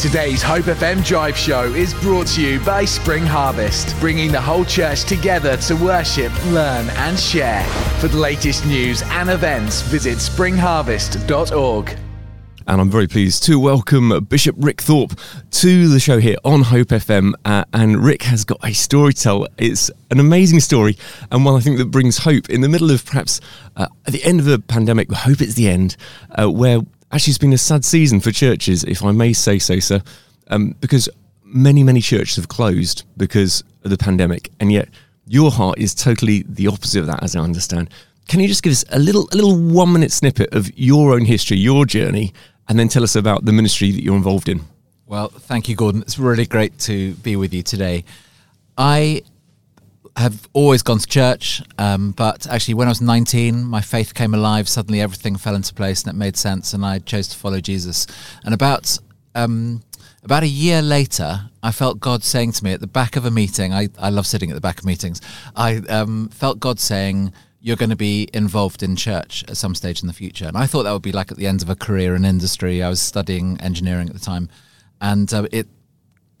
Today's Hope FM Drive Show is brought to you by Spring Harvest, bringing the whole church together to worship, learn, and share. For the latest news and events, visit springharvest.org. And I'm very pleased to welcome Bishop Ric Thorpe to the show here on Hope FM. Uh, and Ric has got a story to tell. It's an amazing story and one I think that brings hope in the middle of perhaps uh, at the end of the pandemic. We hope it's the end, uh, where actually it's been a sad season for churches, if I may say so, sir, um, because many, many churches have closed because of the pandemic, and yet your heart is totally the opposite of that, as I understand. Can you just give us a little, a little one minute snippet of your own history, your journey, and then tell us about the ministry that you're involved in? Well, thank you, Gordon. It's really great to be with you today. I have always gone to church, um, but actually, when I was 19, my faith came alive. Suddenly, everything fell into place and it made sense, and I chose to follow Jesus. And about um, about a year later, I felt God saying to me at the back of a meeting. I, I love sitting at the back of meetings. I um, felt God saying, "You're going to be involved in church at some stage in the future." And I thought that would be like at the end of a career in industry. I was studying engineering at the time, and uh, it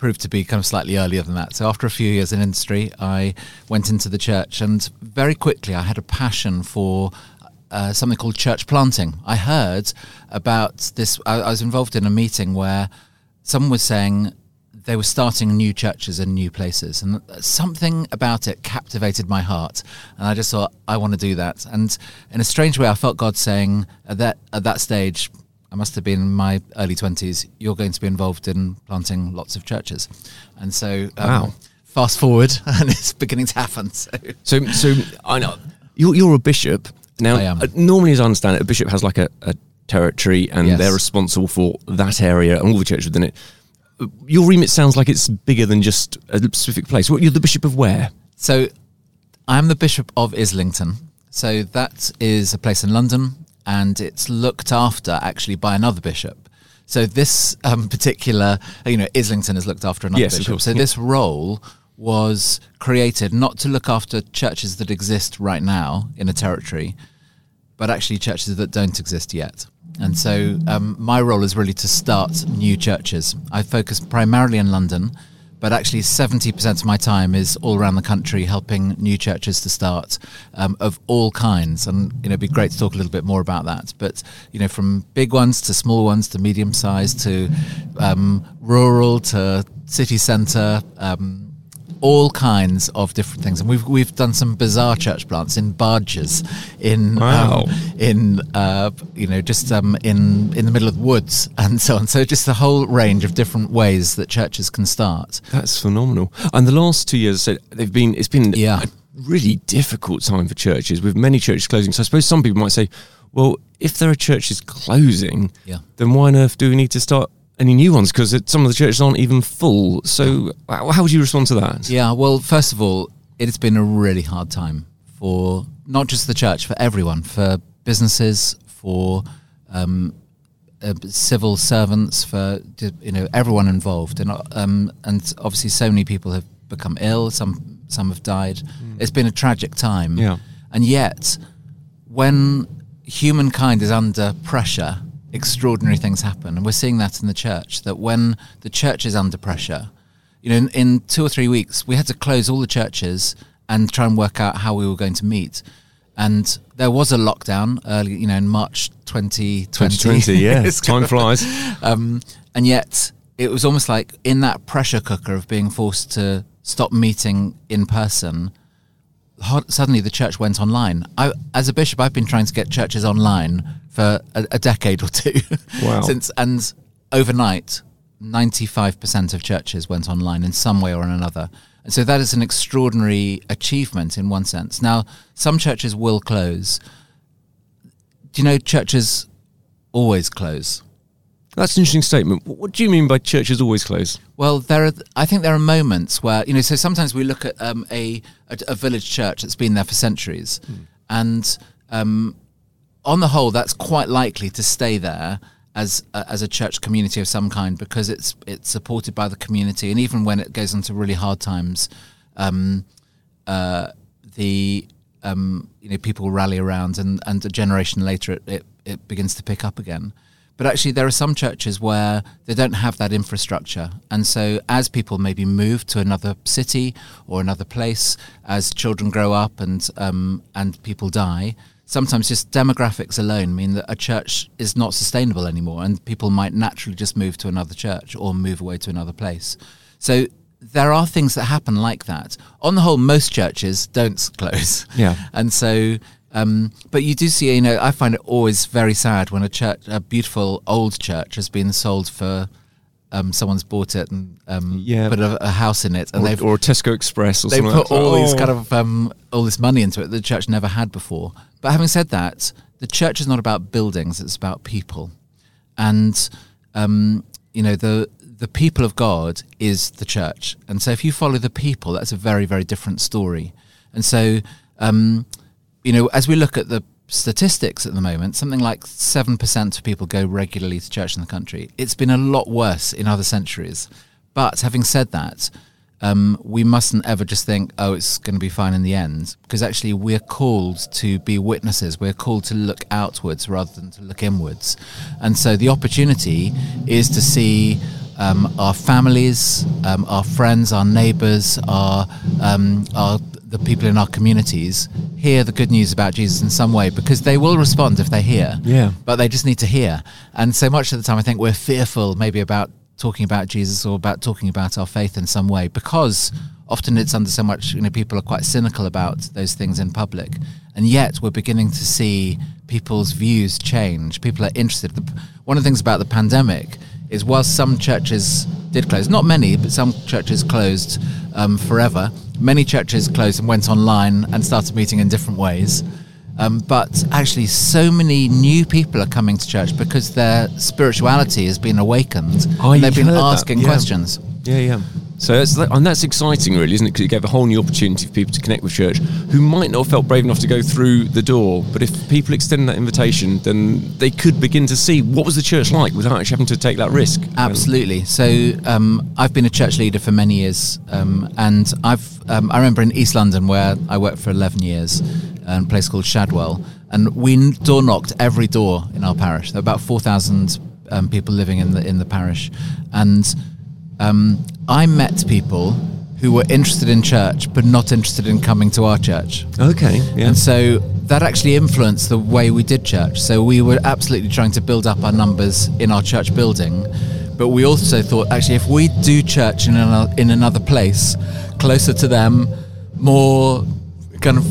proved to be kind of slightly earlier than that. So after a few years in industry, I went into the church, and very quickly I had a passion for uh, something called church planting. I heard about this. I, I was involved in a meeting where someone was saying they were starting new churches in new places, and something about it captivated my heart. And I just thought, I want to do that. And in a strange way, I felt God saying at that at that stage, I must have been in my early 20s, you're going to be involved in planting lots of churches. And so, um, Wow. fast forward, and it's beginning to happen. So, So, so I know you're, you're a bishop now. I am. uh, Normally, as I understand it, a bishop has like a, a territory, and Yes. they're responsible for that area and all the churches within it. Uh, Your remit sounds like it's bigger than just a specific place. What you're the bishop of where? so I'm the Bishop of Islington. So that is a place in London, and it's looked after actually by another bishop. So this um, particular, you know, Islington is looked after another Yes, bishop. so yeah. this role was created not to look after churches that exist right now in a territory, but actually churches that don't exist yet. And so um, my role is really to start new churches. I focus primarily in London, but actually 70% of my time is all around the country helping new churches to start um, of all kinds. And, you know, it'd be great to talk a little bit more about that. But, you know, from big ones to small ones to medium sized to um, rural to city centre, um, all kinds of different things, and we've we've done some bizarre church plants in barges, in Wow. um, in uh, you know just um, in in the middle of the woods and so on. So just a whole range of different ways that churches can start. That's phenomenal. And the last two years, so they've been. It's been Yeah. a really difficult time for churches, with many churches closing. So I suppose some people might say, well, if there are churches closing, Yeah. then why on earth do we need to start any new ones? Because some of the churches aren't even full. So how would you respond to that? Yeah, well, first of all, it has been a really hard time for not just the church, for everyone, for businesses, for um, uh, civil servants, for you know everyone involved, and um, and obviously so many people have become ill. Some some have died. It's been a tragic time. Yeah. and yet when humankind is under pressure, extraordinary things happen, and we're seeing that in the church. That when the church is under pressure, you know, in, in two or three weeks, we had to close all the churches and try and work out how we were going to meet. And there was a lockdown early, you know, in March 2020. 2020, yeah. It's Time flies. um, and yet it was almost like in that pressure cooker of being forced to stop meeting in person suddenly the church went online. I, as a bishop i've been trying to get churches online for a, a decade or two. Wow. since and overnight 95% of churches went online in some way or another. And so that is an extraordinary achievement in one sense. Now some churches will close. Do you know churches always close That's an interesting statement. What do you mean by churches always close? Well, there are. I think there are moments where you know. So sometimes we look at um, a, a a village church that's been there for centuries, and um, on the whole, that's quite likely to stay there as a, as a church community of some kind because it's it's supported by the community, and even when it goes into really hard times, um, uh, the um, you know people rally around, and and a generation later, it, it it begins to pick up again. But actually, there are some churches where they don't have that infrastructure. And so, as people maybe move to another city or another place, as children grow up and, um, and people die, sometimes just demographics alone mean that a church is not sustainable anymore and people might naturally just move to another church or move away to another place. So there are things that happen like that. On the whole, most churches don't close. Yeah. And so, um, but you do see, you know, I find it always very sad when a church, a beautiful old church, has been sold for. Um, someone's bought it and um, Yeah. put a, a house in it, and or, they've or a Tesco Express or they put like all these Oh. kind of um, all this money into it that the church never had before. But having said that, the church is not about buildings; it's about people, and um, you know the the people of God is the church. And so, if you follow the people, that's a very very different story. And so, um, you know, as we look at the statistics at the moment, something like 7% of people go regularly to church in the country. It's been a lot worse in other centuries. But having said that, um, we mustn't ever just think, oh, it's going to be fine in the end, because actually we're called to be witnesses. We're called to look outwards rather than to look inwards. And so the opportunity is to see um, our families, um, our friends, our neighbours, our, um, our the people in our communities hear the good news about Jesus in some way because they will respond if they hear. Yeah. But they just need to hear. And so much of the time, I think we're fearful maybe about talking about Jesus or about talking about our faith in some way because often it's under so much, you know, people are quite cynical about those things in public. And yet we're beginning to see people's views change. People are interested. One of the things about the pandemic is whilst some churches did close, not many, but some churches closed um, forever. Many churches closed and went online and started meeting in different ways. Um, but actually, so many new people are coming to church because their spirituality has been awakened. I and they've been asking yeah. questions. Yeah, yeah. So that's and that's exciting, really, isn't it? Because it gave a whole new opportunity for people to connect with church who might not have felt brave enough to go through the door. But if people extend that invitation, then they could begin to see what was the church like without actually having to take that risk. Absolutely. So um, I've been a church leader for many years, um, and I've um, I remember in East London where I worked for eleven years, in a place called Shadwell, and we door knocked every door in our parish. There were about four thousand um, people living in the in the parish, and um, I met people who were interested in church but not interested in coming to our church. Okay. Yeah. And so that actually influenced the way we did church. So we were absolutely trying to build up our numbers in our church building, but we also thought actually if we do church in another, in another place, closer to them, more kind of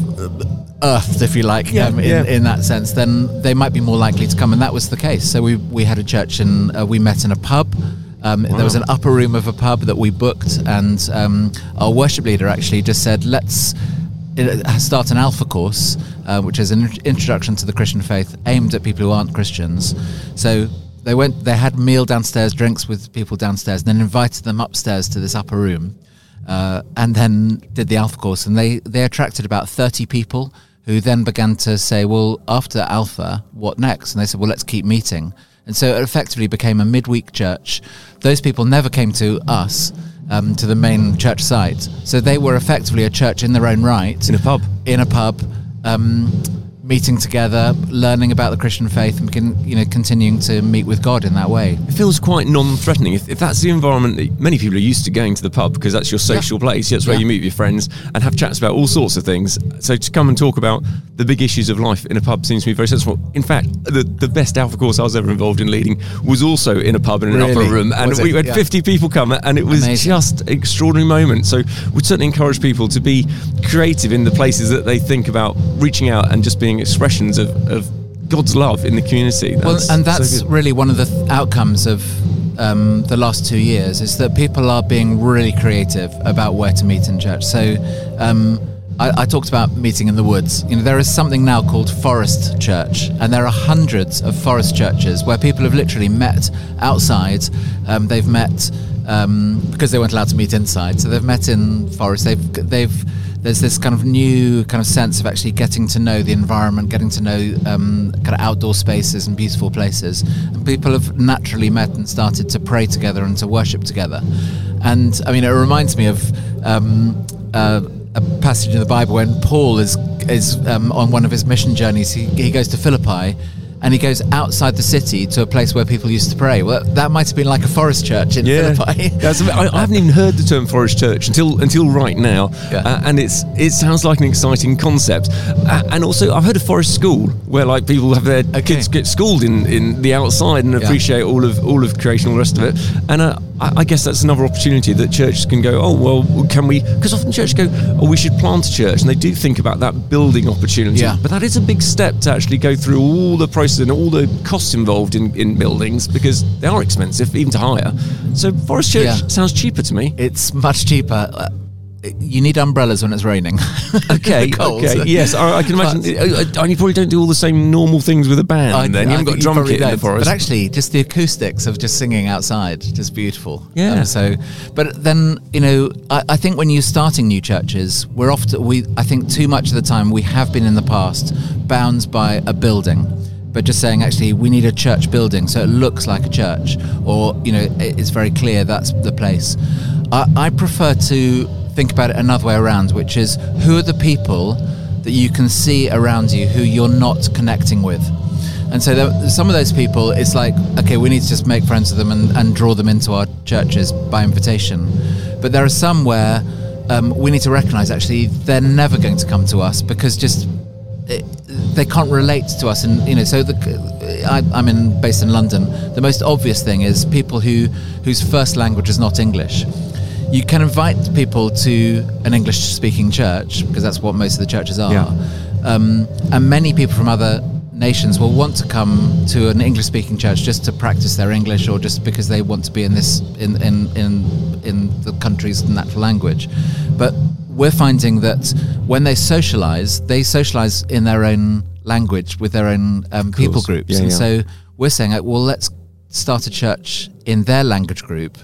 earthed, if you like, Yeah, um, in, yeah. in that sense, then they might be more likely to come. And that was the case. So we, we had a church and uh, we met in a pub. Um, There was an upper room of a pub that we booked, and um, our worship leader actually just said, "Let's uh, start an Alpha course, uh, which is an introduction to the Christian faith aimed at people who aren't Christians." So they went, they had meal downstairs, drinks with people downstairs, and then invited them upstairs to this upper room, uh, and then did the Alpha course, and they they attracted about thirty people. Who then began to say, "Well, after Alpha, what next?" And they said, "Well, let's keep meeting." And so it effectively became a midweek church. Those people never came to us, um, to the main church site. So they were effectively a church in their own right. In a pub. In a pub, um, meeting together, learning about the Christian faith, and begin, you know, continuing to meet with God in that way. It feels quite non-threatening. If, if that's the environment that many people are used to going to the pub because that's your social place, that's where Yeah. you meet with your friends and have chats about all sorts of things. So to come and talk about the big issues of life in a pub seems to me very sensible. In fact, the, the best Alpha course I was ever involved in leading was also in a pub in an Really? upper room, and Was we it? had Yeah. 50 people come, and it was Amazing. just an extraordinary moment. So we'd certainly encourage people to be creative in the places that they think about reaching out and just being expressions of, of God's love in the community. Well, and that's good. really one of the th- outcomes of um, the last two years is that people are being really creative about where to meet in church. So um, I, I talked about meeting in the woods. You know, there is something now called Forest Church, and there are hundreds of forest churches where people have literally met outside. Um, they've met um, because they weren't allowed to meet inside, so they've met in forest. They've they've there's this kind of new kind of sense of actually getting to know the environment, getting to know um, kind of outdoor spaces and beautiful places. And people have naturally met and started to pray together and to worship together. And I mean, it reminds me of um, uh, a passage in the Bible when Paul is is um, on one of his mission journeys. He, he goes to Philippi. And he goes outside the city to a place where people used to pray. Well, that might have been like a forest church in Philippi. I, I haven't even heard the term forest church until until right now, Yeah. uh, and it's it sounds like an exciting concept. Uh, and also, I've heard of forest school where like people have their Okay. kids get schooled in, in the outside and Yeah. appreciate all of all of creation, all the rest of it. And uh, I, I guess that's another opportunity that churches can go. Oh well, can we? Because often churches go, oh, we should plant a church, and they do think about that building opportunity. Yeah. But that is a big step to actually go through all the process and all the costs involved in, in buildings because they are expensive even to hire. So forest church Yeah. sounds cheaper to me. It's much cheaper. You need umbrellas when it's raining. Okay, okay, yes, I, I can imagine. But- uh, uh, and you probably don't do all the same normal things with a band. I- then you I haven't got drum kit in the forest. But actually, just the acoustics of just singing outside, just beautiful. Um, Yeah. so, but then you know, I, I think when you're starting new churches, we're often we. I think too much of the time we have been in the past bound by a building. But just saying, actually, we need a church building so it looks like a church, or you know, it's very clear that's the place. I, I prefer to think about it another way around, which is who are the people that you can see around you who you're not connecting with. And so there, some of those people, it's like, okay, we need to just make friends with them and, and draw them into our churches by invitation. But there are some where um, we need to recognize actually they're never going to come to us because just it, they can't relate to us. And you know, so the, I, I'm in based in London. The most obvious thing is people who whose first language is not English. You can invite people to an English-speaking church because that's what most of the churches are. Yeah. Um, and many people from other nations will want to come to an English speaking church just to practice their English or just because they want to be in this in in in, in the country's natural language. But we're finding that when they socialize, they socialize in their own language with their own um, people groups. Yeah, and yeah. so we're saying, well, let's start a church in their language group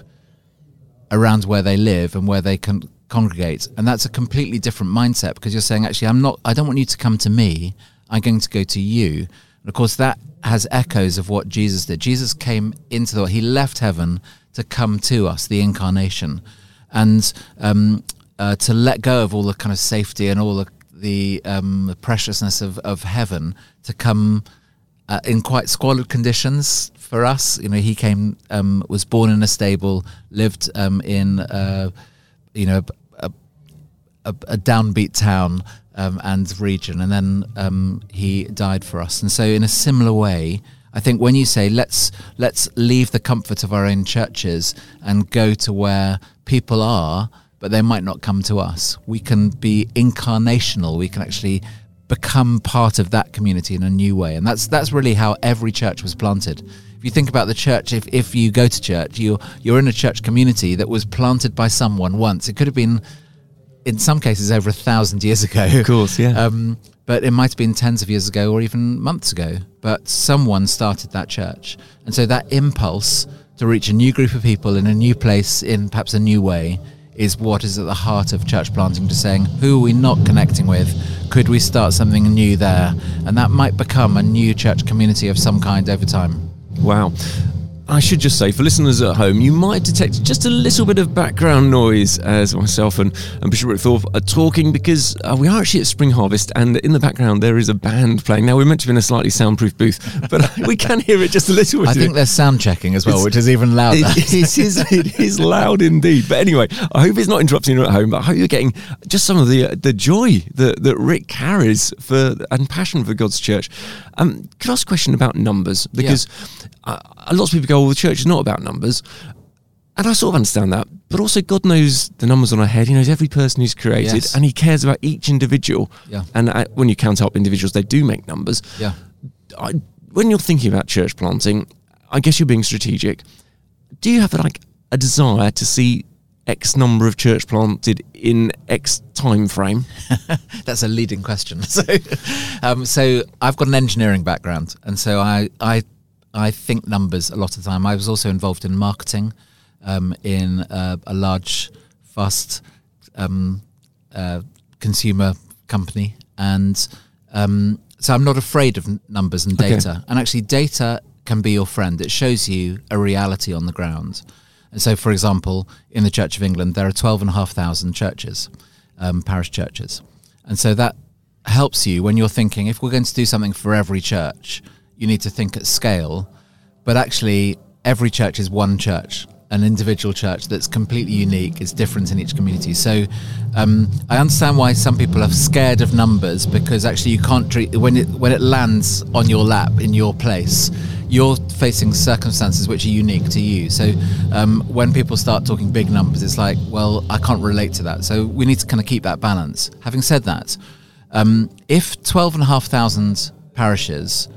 around where they live and where they can congregate. And that's a completely different mindset because you're saying actually I'm not I don't want you to come to me. I'm going to go to you. And of course that has echoes of what Jesus did. Jesus came into the world. He left heaven to come to us the incarnation. And um, uh, to let go of all the kind of safety and all the the, um, the preciousness of, of heaven to come uh, in quite squalid conditions for us. You know, he came, um, was born in a stable, lived um, in, uh, you know, a, a, a downbeat town um, and region, and then um, he died for us. And so, in a similar way, I think when you say let's let's leave the comfort of our own churches and go to where people are, but they might not come to us, we can be incarnational. We can actually become part of that community in a new way, and that's that's really how every church was planted. If you think about the church, if, if you go to church, you're you're in a church community that was planted by someone once. It could have been in some cases over a thousand years ago. Of course, yeah. Um, but it might have been tens of years ago or even months ago. But someone started that church. And so that impulse to reach a new group of people in a new place, in perhaps a new way, is what is at the heart of church planting, just saying, who are we not connecting with? Could we start something new there? And that might become a new church community of some kind over time. Wow. I should just say, for listeners at home, you might detect just a little bit of background noise as myself and, and Bishop Ric Thorpe are talking because uh, we are actually at Spring Harvest and in the background there is a band playing. Now, we're meant to be in a slightly soundproof booth, but we can hear it just a little bit. I think they're sound checking as well, It's- which is even louder. It, it, is, it is loud indeed. But anyway, I hope it's not interrupting you at home. But I hope you're getting just some of the uh, the joy that, that Ric carries for and passion for God's church. Um, could I ask a question about numbers? Because uh, lots of people go, "Well, the church is not about numbers," and I sort of understand that. But also, God knows the numbers on our head. He knows every person who's created, Yes. and He cares about each individual. Yeah. And uh, when you count up individuals, they do make numbers. yeah. I, when you're thinking about church planting, I guess you're being strategic. Do you have like a desire to see X number of church planted in X time frame? That's a leading question. So, um, so I've got an engineering background, and so I, I, I think numbers a lot of the time. I was also involved in marketing um, in uh, a large, fast um, uh, consumer company, and um, so I'm not afraid of n- numbers and Okay. data. And actually, data can be your friend. It shows you a reality on the ground. And so, for example, in the Church of England, there are 12,500 churches, um, parish churches. And so that helps you when you're thinking, if we're going to do something for every church, you need to think at scale. But actually, every church is one church, an individual church that's completely unique. It's different in each community. So um, I understand why some people are scared of numbers because actually you can't treat when it when it lands on your lap in your place. You're facing circumstances which are unique to you. So um, when people start talking big numbers, it's like, well, I can't relate to that. So we need to kind of keep that balance. Having said that, um, if 12,500 parishes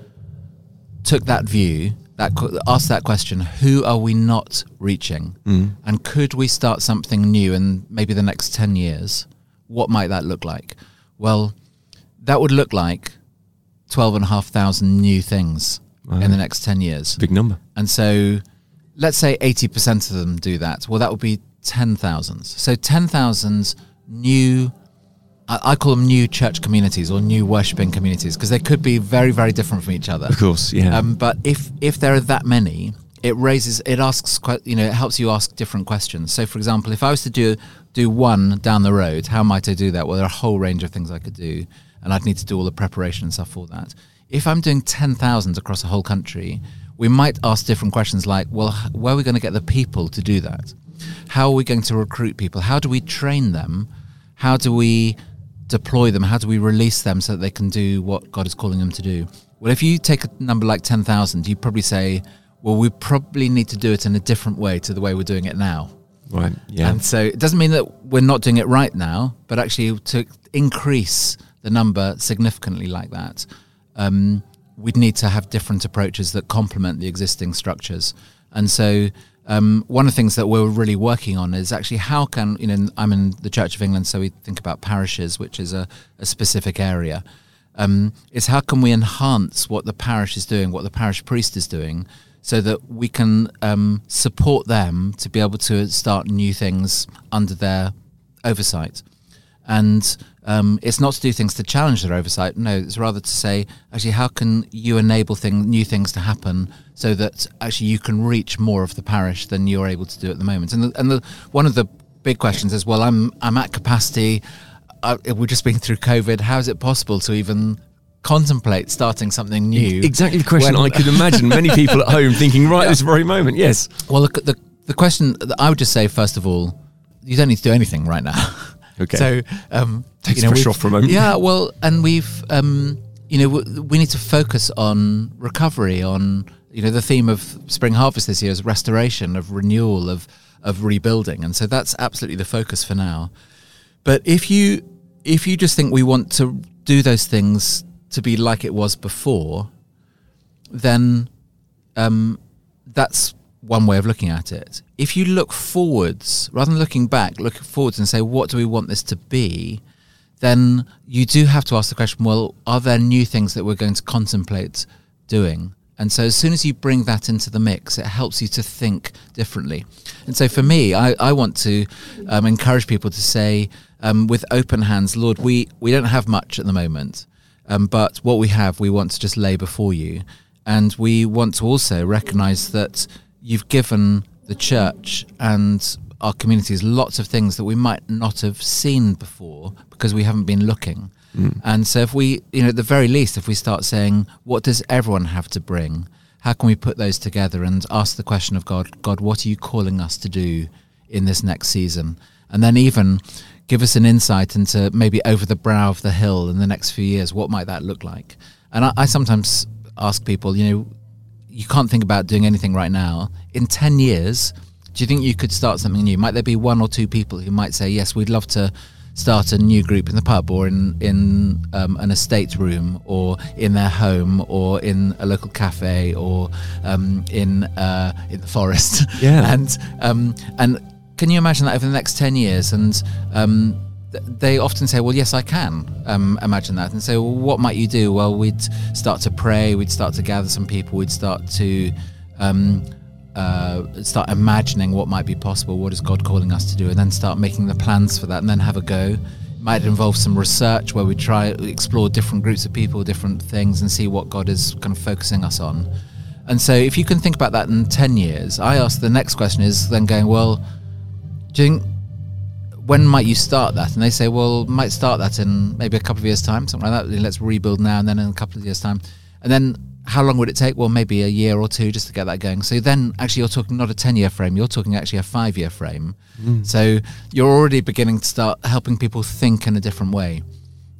took that view, that asked that question, who are we not reaching? Mm. And could we start something new in maybe the next 10 years? What might that look like? Well, that would look like 12,500 new things right. in the next 10 years. Big number. And so let's say 80% of them do that. Well, that would be 10,000. So 10,000 new I, call them new church communities or new worshipping communities because they could be very, very different from each other. Of course, yeah. Um, but if if there are that many, it raises, it asks, you know, it helps you ask different questions. So, for example, if I was to do do one down the road, how might I do that? Well, there are a whole range of things I could do, and I'd need to do all the preparation and stuff for that. If I'm doing ten thousand across a whole country, we might ask different questions like, well, where are we going to get the people to do that? How are we going to recruit people? How do we train them? How do we deploy them? How do we release them so that they can do what God is calling them to do? Well, if you take a number like 10,000, you probably say, well, we probably need to do it in a different way to the way we're doing it now. Right. Yeah. And so it doesn't mean that we're not doing it right now, but actually to increase the number significantly like that, um, we'd need to have different approaches that complement the existing structures. And so um, one of the things that we're really working on is actually how can you know I'm in the Church of England, so we think about parishes, which is a, a specific area. Um, is how can we enhance what the parish is doing, what the parish priest is doing, so that we can um, support them to be able to start new things under their oversight. And um, it's not to do things to challenge their oversight. No, it's rather to say, actually, how can you enable thing, new things to happen so that actually you can reach more of the parish than you're able to do at the moment? And the, and the, one of the big questions is, well, I'm I'm at capacity. Uh, we've just been through COVID. How is it possible to even contemplate starting something new? Exactly the question when, I could imagine many people at home thinking right yeah. this very moment. Yes. Well, the, the the question that I would just say first of all, you don't need to do anything right now. Okay. So, um, takes you know, pressure off for a moment. Yeah, well, and we've, um, you know, we need to focus on recovery, on you know, the theme of Spring Harvest this year is restoration, of renewal, of of rebuilding, and so that's absolutely the focus for now. But if you if you just think we want to do those things to be like it was before, then um, that's one way of looking at it. If you look forwards, rather than looking back, look forwards and say, what do we want this to be? Then you do have to ask the question, well, are there new things that we're going to contemplate doing? And so as soon as you bring that into the mix, it helps you to think differently. And so for me, I, I want to um, encourage people to say, um, with open hands, Lord, we, we don't have much at the moment, um, but what we have, we want to just lay before you. And we want to also recognize that you've given the church and our communities lots of things that we might not have seen before because we haven't been looking. And so, if we, you know, at the very least, if we start saying, what does everyone have to bring? How can we put those together and ask the question of God, God, what are you calling us to do in this next season? And then, even give us an insight into maybe over the brow of the hill in the next few years, what might that look like? And I, I sometimes ask people, you know, you can't think about doing anything right now. In 10 years, do you think you could start something new? Might there be one or two people who might say, yes, we'd love to start a new group in the pub or in, in um, an estate room or in their home or in a local cafe or um, in, uh, in the forest? Yeah. and, um, and can you imagine that over the next 10 years? And um, they often say, "Well, yes, I can um, imagine that." And say, "Well, what might you do?" Well, we'd start to pray. We'd start to gather some people. We'd start to um, uh, start imagining what might be possible. What is God calling us to do? And then start making the plans for that. And then have a go. It might involve some research where we try explore different groups of people, different things, and see what God is kind of focusing us on. And so, if you can think about that in ten years, I ask the next question is then going, well, do you think when might you start that? And they say, well, might start that in maybe a couple of years' time, something like that. Let's rebuild now and then in a couple of years' time. And then how long would it take? Well, maybe a year or two just to get that going. So then, actually, you're talking not a ten-year frame; you're talking actually a five-year frame. Mm. So you're already beginning to start helping people think in a different way.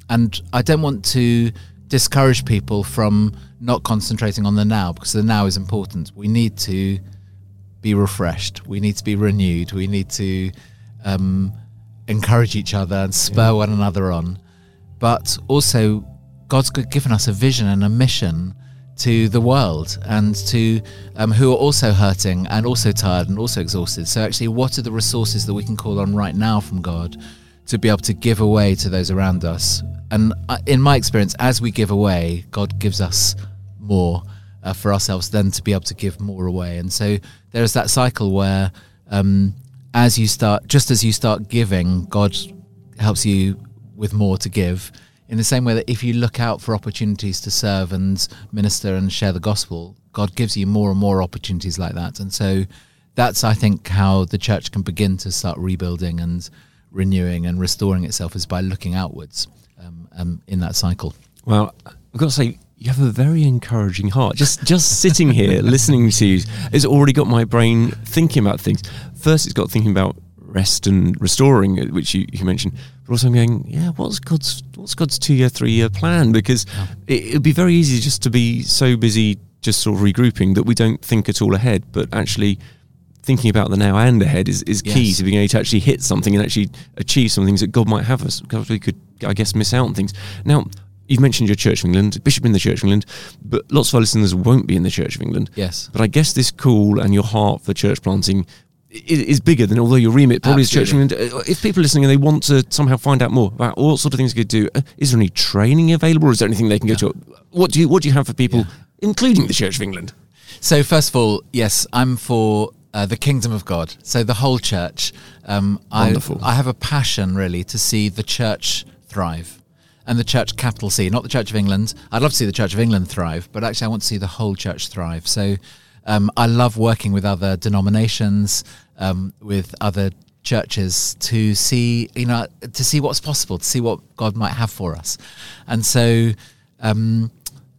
And I don't want to discourage people from not concentrating on the now because the now is important. We need to be refreshed. We need to be renewed. We need to um, encourage each other and spur yeah. one another on. But also, God's given us a vision and a mission to the world and to um, who are also hurting and also tired and also exhausted. So, actually, what are the resources that we can call on right now from God to be able to give away to those around us? And uh, in my experience, as we give away, God gives us more uh, for ourselves than to be able to give more away. And so there's that cycle where, um, as you start, just as you start giving, God helps you with more to give. In the same way that if you look out for opportunities to serve and minister and share the gospel, God gives you more and more opportunities like that. And so that's, I think, how the church can begin to start rebuilding and renewing and restoring itself is by looking outwards um, um, in that cycle. Well, I've got to say, you have a very encouraging heart. Just just sitting here listening to you has already got my brain thinking about things. First, it's got thinking about rest and restoring, uh, which you, you mentioned. But also, I'm going, yeah, what's God's what's God's two year, three year plan? Because it, would be very easy just to be so busy, just sort of regrouping that we don't think at all ahead. But actually, thinking about the now and ahead is, is key yes. to being able to actually hit something and actually achieve some things that God might have us. Because we could, I guess, miss out on things. Now, you've mentioned your Church of England, Bishop in the Church of England, but lots of our listeners won't be in the Church of England. Yes. But I guess this call and your heart for church planting is, bigger than although your remit probably Absolutely. is Church of England. Uh, if people are listening and they want to somehow find out more about what sort of things you could do, uh, is there any training available or is there anything they can go to? What do you what do you have for people, yeah. including the Church of England? So first of all, yes, I'm for uh, the kingdom of God. So the whole church. Um, Wonderful. I, I have a passion really to see the church thrive and the church capital C, not the Church of England. I'd love to see the Church of England thrive, but actually, I want to see the whole church thrive. So um, I love working with other denominations, um, with other churches to see, you know, to see what's possible, to see what God might have for us. And so, um,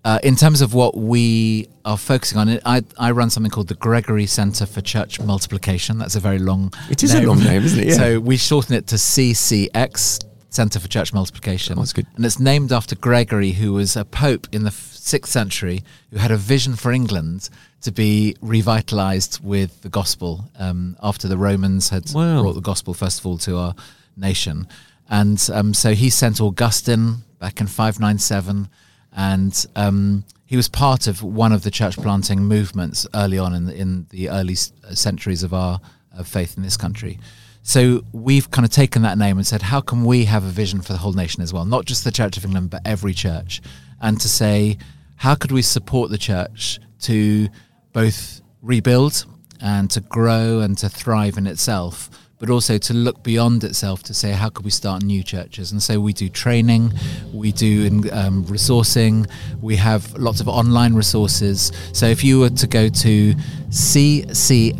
uh, in terms of what we are focusing on, I, I run something called the Gregory Center for Church Multiplication. That's a very long. It is name. a long name, isn't it? Yeah. So we shorten it to CCX Center for Church Multiplication. Oh, that's good. And it's named after Gregory, who was a pope in the sixth century, who had a vision for England to be revitalized with the gospel um, after the Romans had wow. brought the gospel first of all to our nation. And um, so he sent Augustine back in 597, and um, he was part of one of the church planting movements early on in the, in the early centuries of our of faith in this country. So we've kind of taken that name and said, how can we have a vision for the whole nation as well? Not just the Church of England, but every church. And to say, how could we support the church to both rebuild and to grow and to thrive in itself, but also to look beyond itself to say, how could we start new churches? And so we do training, we do um, resourcing, we have lots of online resources. So if you were to go to ccx.org,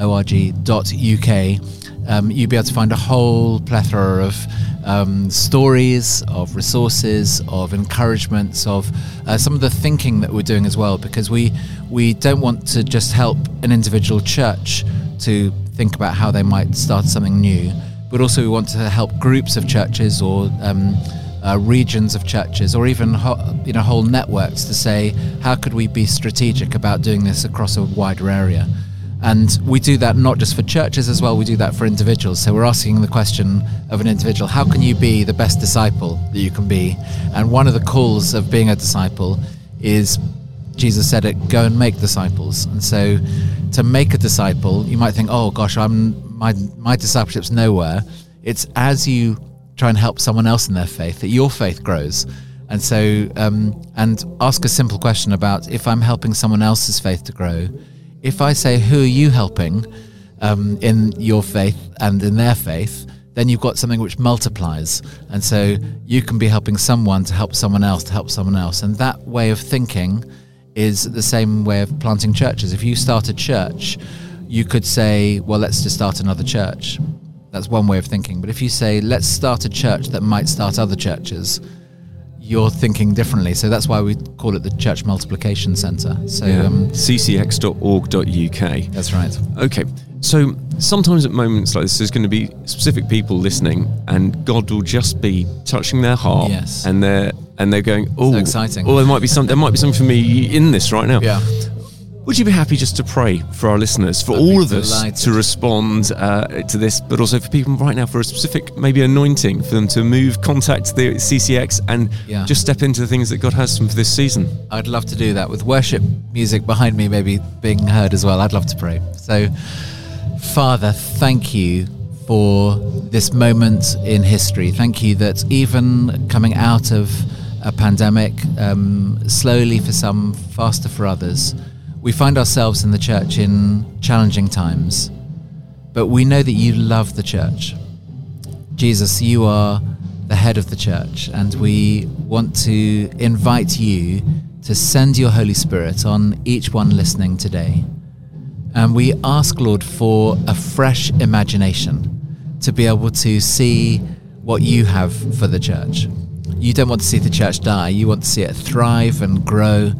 org.uk, um, you'd be able to find a whole plethora of um, stories, of resources, of encouragements, of uh, some of the thinking that we're doing as well, because we we don't want to just help an individual church to think about how they might start something new, but also we want to help groups of churches or um, uh, regions of churches, or even ho- you know whole networks to say how could we be strategic about doing this across a wider area. And we do that not just for churches as well, we do that for individuals. So we're asking the question of an individual how can you be the best disciple that you can be? And one of the calls of being a disciple is Jesus said it go and make disciples. And so to make a disciple, you might think, oh gosh, I'm my my discipleship's nowhere. It's as you try and help someone else in their faith that your faith grows. And so, um, and ask a simple question about if I'm helping someone else's faith to grow, if I say, Who are you helping um, in your faith and in their faith? Then you've got something which multiplies. And so you can be helping someone to help someone else to help someone else. And that way of thinking is the same way of planting churches. If you start a church, you could say, Well, let's just start another church. That's one way of thinking. But if you say, Let's start a church that might start other churches, you're thinking differently. So that's why we call it the Church Multiplication Centre. So Yeah. um, ccx.org.uk. that's right. Okay, so sometimes at moments like this, there's going to be specific people listening, and God will just be touching their heart, Yes. and they're and they're going, "Oh, exciting. Oh, there might be some. There might be something for me in this right now." Yeah. Would you be happy just to pray for our listeners, for I'd all of us delighted. to respond uh, to this, but also for people right now for a specific maybe anointing for them to move, contact the CCX, and Yeah. just step into the things that God has for them for this season? I'd love to do that with worship music behind me, maybe being heard as well. I'd love to pray. So, Father, thank you for this moment in history. Thank you that even coming out of a pandemic, um, slowly for some, faster for others, we find ourselves in the church in challenging times. But we know that you love the church. Jesus, you are the head of the church, and we want to invite you to send your Holy Spirit on each one listening today. And we ask, Lord, for a fresh imagination to be able to see what you have for the church. You don't want to see the church die, you want to see it thrive and grow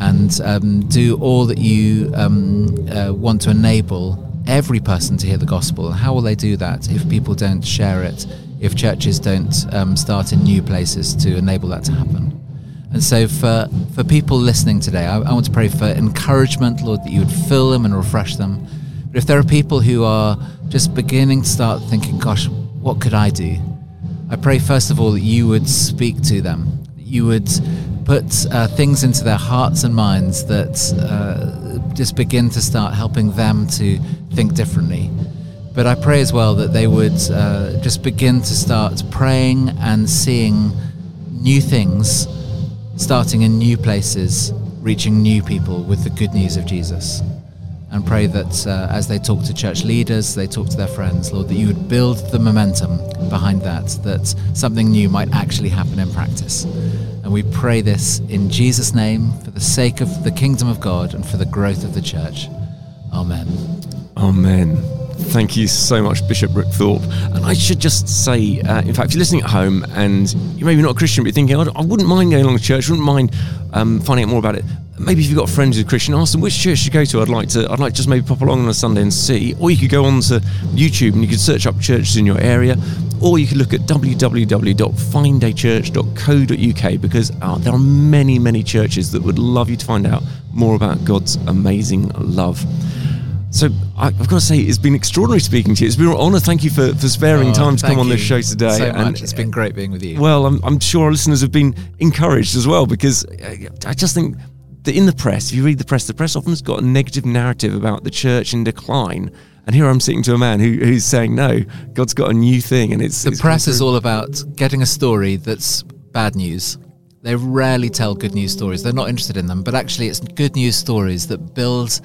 and um, do all that you um, uh, want to enable every person to hear the gospel. How will they do that if people don't share it, if churches don't um, start in new places to enable that to happen? And so, for, for people listening today, I, I want to pray for encouragement, Lord, that you would fill them and refresh them. But if there are people who are just beginning to start thinking, gosh, what could I do? I pray, first of all, that you would speak to them, you would put uh, things into their hearts and minds that uh, just begin to start helping them to think differently. But I pray as well that they would uh, just begin to start praying and seeing new things starting in new places, reaching new people with the good news of Jesus. And pray that uh, as they talk to church leaders, they talk to their friends, Lord, that you would build the momentum behind that, that something new might actually happen in practice. And we pray this in Jesus' name for the sake of the kingdom of God and for the growth of the church. Amen. Amen. Thank you so much, Bishop Ric Thorpe. And I should just say, uh, in fact, if you're listening at home and you're maybe not a Christian, but you're thinking, I, wouldn't mind going along to church, wouldn't mind um, finding out more about it. Maybe if you've got friends who's Christian, ask them which church you go to. I'd like to. I'd like to just maybe pop along on a Sunday and see. Or you could go on to YouTube and you could search up churches in your area. Or you could look at www.findachurch.co.uk because uh, there are many, many churches that would love you to find out more about God's amazing love. So I've got to say, it's been extraordinary speaking to you. It's been an honour. Thank you for, for sparing Oh, time to come on this show today. So And- much. It's been great being with you. well, I'm, I'm sure our listeners have been encouraged as well because uh, I just think that in the press, if you read the press, the press often has got a negative narrative about the church in decline. And here I'm sitting to a man who, who's saying, no, God's got a new thing. And it's the it's press is all about getting a story that's bad news. They rarely tell good news stories. They're not interested in them, but actually, it's good news stories that build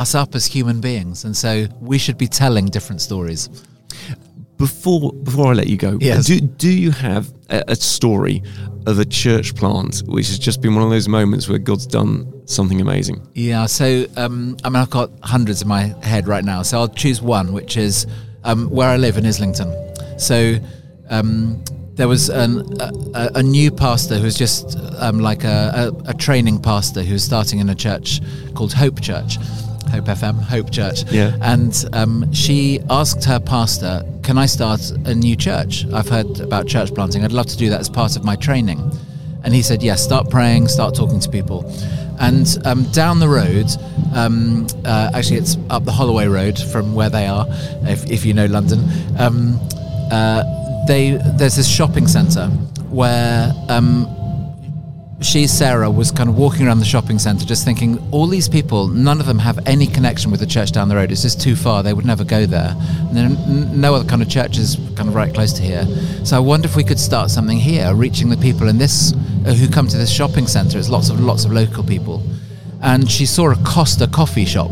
us up as human beings. And so we should be telling different stories. Before before I let you go, Yes. do, do you have a, a story of a church plant which has just been one of those moments where God's done something amazing? Yeah, so um, I mean, I've got hundreds in my head right now. So I'll choose one, which is um, where I live in Islington. So um, there was an, a, a- new pastor who was just um, like a, a, a training pastor who was starting in a church called Hope Church. Hope FM, Hope Church. Yeah. And um, she asked her pastor, Can I start a new church? I've heard about church planting. I'd love to do that as part of my training. And he said, Yes, start praying, start talking to people. And um, down the road, um, uh, actually, it's up the Holloway Road from where they are, if, if you know London. Um, uh, they there's this shopping centre where um, she, Sarah, was kind of walking around the shopping centre just thinking, all these people, none of them have any connection with the church down the road. It's just too far. They would never go there. And there are no other kind of churches kind of right close to here. So I wonder if we could start something here, reaching the people in this, uh, who come to this shopping centre. It's lots of, lots of local people. And she saw a Costa coffee shop.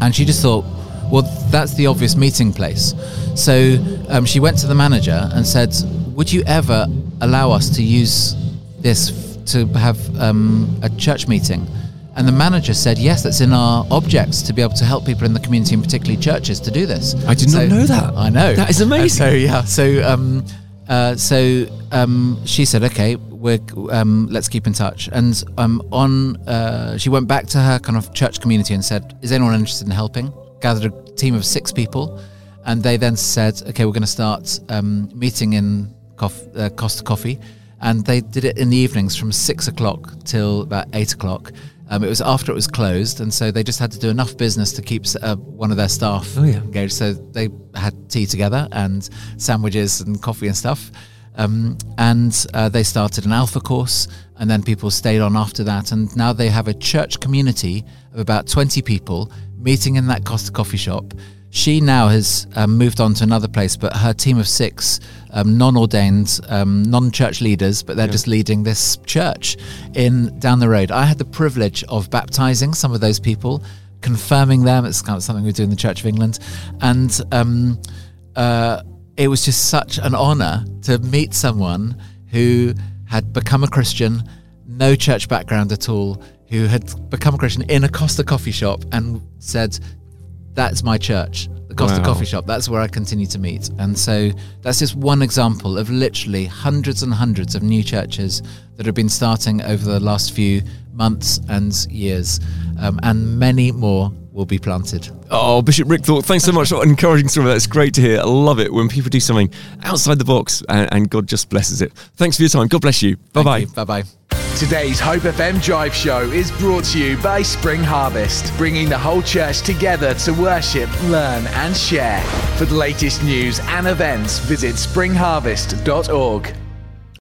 And she just thought, well, that's the obvious meeting place. So um, she went to the manager and said, Would you ever allow us to use this f- to have um, a church meeting? And the manager said, Yes, that's in our objects to be able to help people in the community, and particularly churches, to do this. I did not know that. I know. That is amazing. And so, yeah. So, um, Uh, so um, she said, "Okay, we're um, let's keep in touch." And um, on, uh, she went back to her kind of church community and said, "Is anyone interested in helping?" Gathered a team of six people, and they then said, "Okay, we're going to start um, meeting in Cof- uh, Costa Coffee." And they did it in the evenings from six o'clock till about eight o'clock. Um, it was after it was closed, and so they just had to do enough business to keep uh, one of their staff Oh, yeah. engaged. So they had tea together and sandwiches and coffee and stuff. Um, and uh, they started an alpha course, and then people stayed on after that. And now they have a church community of about 20 people meeting in that Costa coffee shop. She now has um, moved on to another place, but her team of six um, non-ordained, um, non-church leaders, but they're just leading this church in down the road. I had the privilege of baptizing some of those people, confirming them. It's kind of something we do in the Church of England, and um, uh, it was just such an honor to meet someone who had become a Christian, no church background at all, who had become a Christian in a Costa coffee shop and said, That's my church. The Costa Wow. coffee shop. That's where I continue to meet. And so that's just one example of literally hundreds and hundreds of new churches that have been starting over the last few months and years. Um, and many more will be planted. Oh, Bishop Ric Thorpe, thanks so much. for encouraging some of that. It's great to hear. I love it when people do something outside the box and, and God just blesses it. Thanks for your time. God bless you. Bye bye. Bye bye. Today's Hope FM Drive Show is brought to you by Spring Harvest, bringing the whole church together to worship, learn, and share. For the latest news and events, visit springharvest.org.